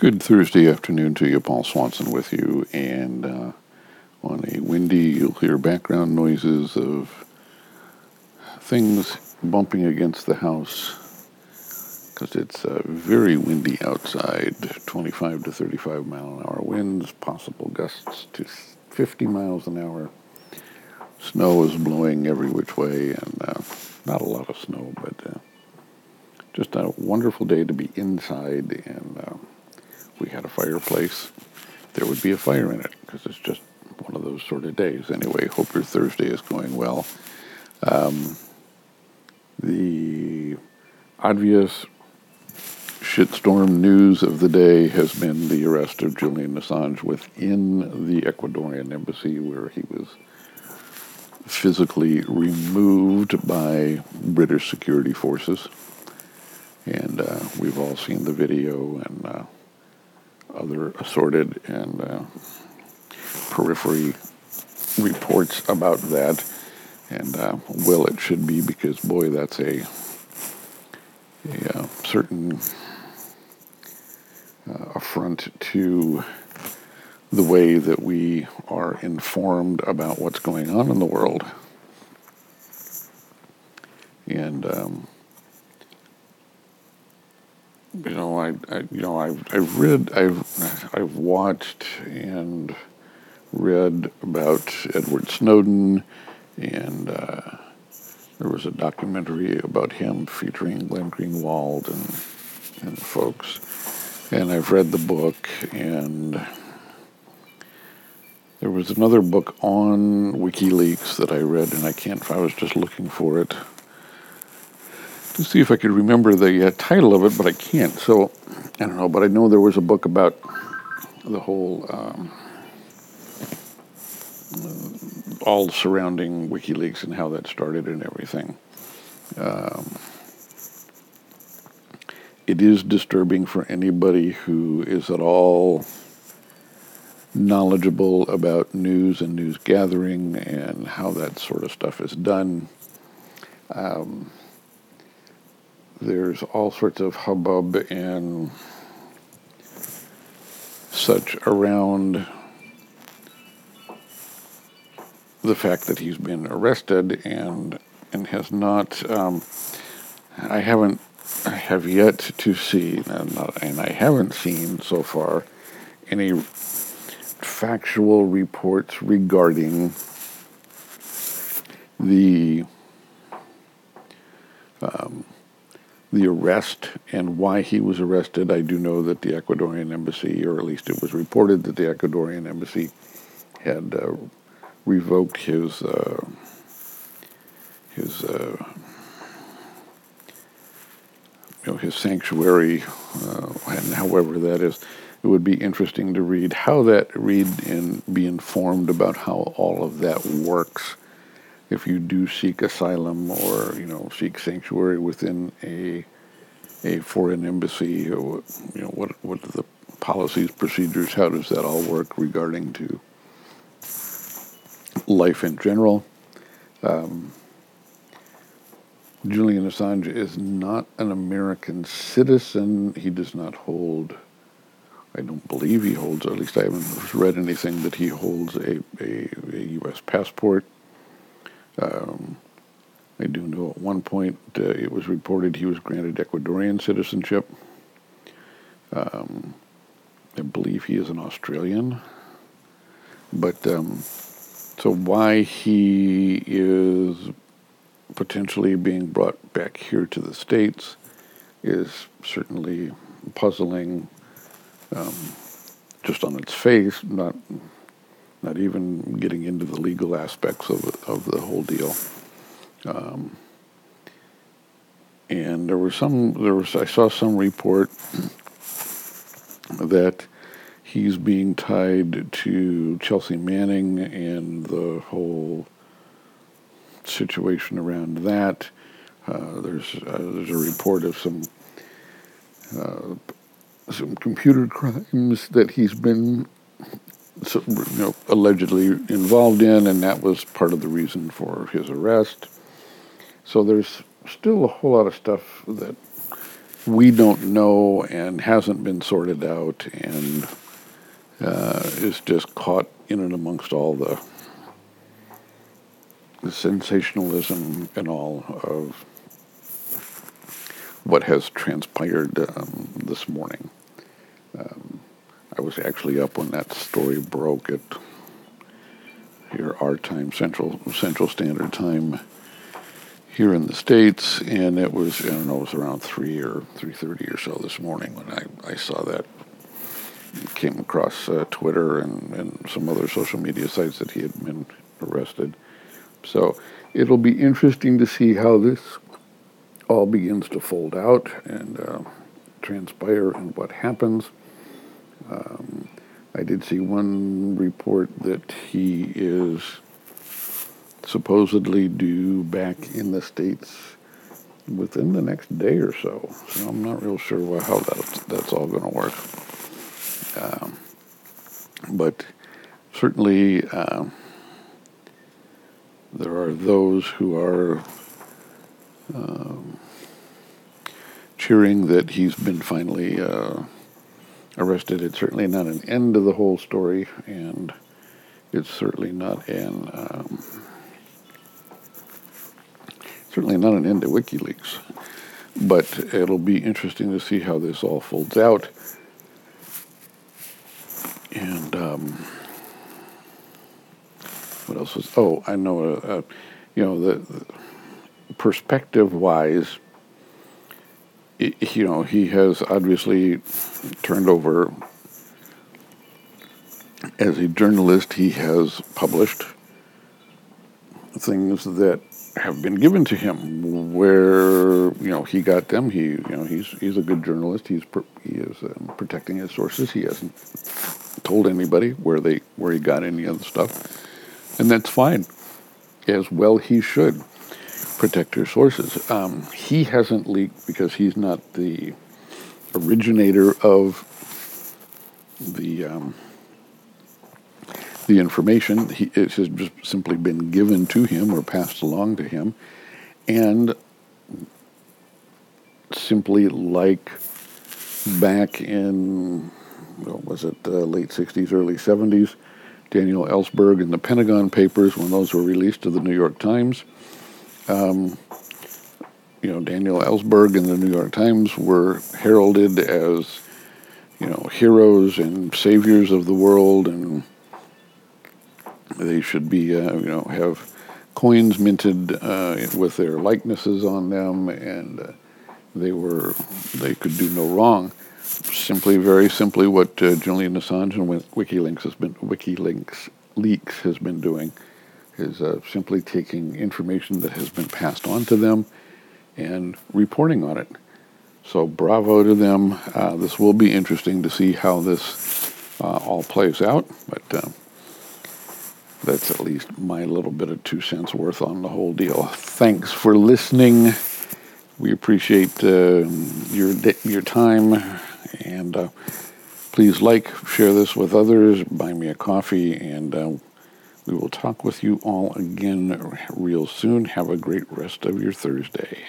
Good Thursday afternoon to you. Paul Swansen with you. And uh, on a windy, you'll hear background noises of things bumping against the house because it's uh, very windy outside 25 to 35 mile an hour winds, possible gusts to 50 miles an hour. Snow is blowing every which way, and uh, not a lot of snow, but uh, just a wonderful day to be inside and uh, we had a fireplace, there would be a fire in it because it's just one of those sort of days. Anyway, hope your Thursday is going well. Um, the obvious shitstorm news of the day has been the arrest of Julian Assange within the Ecuadorian embassy, where he was physically removed by British security forces. And uh, we've all seen the video and uh, other assorted and uh, periphery reports about that. And uh, well, it should be because boy, that's a a uh, certain uh, affront to the way that we are informed about what's going on in the world. And um, you know, I, I, you know, I've, I've read, I've, I've watched and read about Edward Snowden, and uh, there was a documentary about him featuring Glenn Greenwald and and folks, and I've read the book, and there was another book on WikiLeaks that I read, and I can't. I was just looking for it see if I could remember the uh, title of it, but I can't. So I don't know, but I know there was a book about the whole um, all surrounding WikiLeaks and how that started and everything. Um, it is disturbing for anybody who is at all knowledgeable about news and news gathering and how that sort of stuff is done. Um, there's all sorts of hubbub and such around the fact that he's been arrested and and has not. Um, I haven't. I have yet to see, and, and I haven't seen so far any factual reports regarding the um, the arrest and why he was arrested. I do know that the Ecuadorian embassy, or at least it was reported that the Ecuadorian embassy had uh, revoked his uh, his uh, you know his sanctuary, uh, and however that is. It would be interesting to read how that read and be informed about how all of that works if you do seek asylum or you know seek sanctuary within a a foreign embassy, or, you know what what are the policies, procedures? How does that all work regarding to life in general? Um, Julian Assange is not an American citizen. He does not hold. I don't believe he holds, or at least I haven't read anything that he holds a, a, a U.S. passport. Um, I do know at one point uh, it was reported he was granted Ecuadorian citizenship. Um, I believe he is an Australian. But um, so why he is potentially being brought back here to the States is certainly puzzling um, just on its face, not not even getting into the legal aspects of of the whole deal. Um, and there was some there was I saw some report that he's being tied to Chelsea Manning and the whole situation around that. Uh, there's uh, there's a report of some uh, some computer crimes that he's been you know, allegedly involved in, and that was part of the reason for his arrest. So there's still a whole lot of stuff that we don't know and hasn't been sorted out and uh, is just caught in and amongst all the, the sensationalism and all of what has transpired um, this morning. Was actually up when that story broke at here our time, Central Central Standard Time here in the states, and it was I don't know it was around three or three thirty or so this morning when I, I saw that. Came across uh, Twitter and, and some other social media sites that he had been arrested. So it'll be interesting to see how this all begins to fold out and uh, transpire and what happens. Um, I did see one report that he is supposedly due back in the States within the next day or so. So I'm not real sure how that, that's all going to work. Um, but certainly uh, there are those who are um, cheering that he's been finally uh, arrested. It's certainly not an end to the whole story, and it's certainly not an um, certainly not an end to WikiLeaks. But it'll be interesting to see how this all folds out. And um, what else was? Oh, I know. Uh, uh, you know the, the perspective-wise you know, he has obviously turned over. As a journalist, he has published things that have been given to him. Where you know he got them he you know he's he's a good journalist. He's he is um, protecting his sources. He hasn't told anybody where they where he got any of the stuff. And that's fine as well he should protect your sources. Um, he hasn't leaked because he's not the originator of the um, the information. He, it has just simply been given to him or passed along to him, and simply like back in what was it uh, late 60s, early 70s, Daniel Ellsberg and the Pentagon Papers when those were released to the New York Times um, you know, Daniel Ellsberg and the New York Times were heralded as, you know, heroes and saviors of the world, and they should be, uh, you know, have coins minted uh, with their likenesses on them, and uh, they were, they could do no wrong. Simply, very simply, what uh, Julian Assange and WikiLeaks has been, WikiLeaks leaks has been doing is uh, simply taking information that has been passed on to them and reporting on it. So bravo to them. Uh, this will be interesting to see how this uh, all plays out, but uh, that's at least my little bit of two cents worth on the whole deal. Thanks for listening. We appreciate uh, your your time, and uh, please like, share this with others, buy me a coffee, and we will talk with you all again real soon. Have a great rest of your Thursday.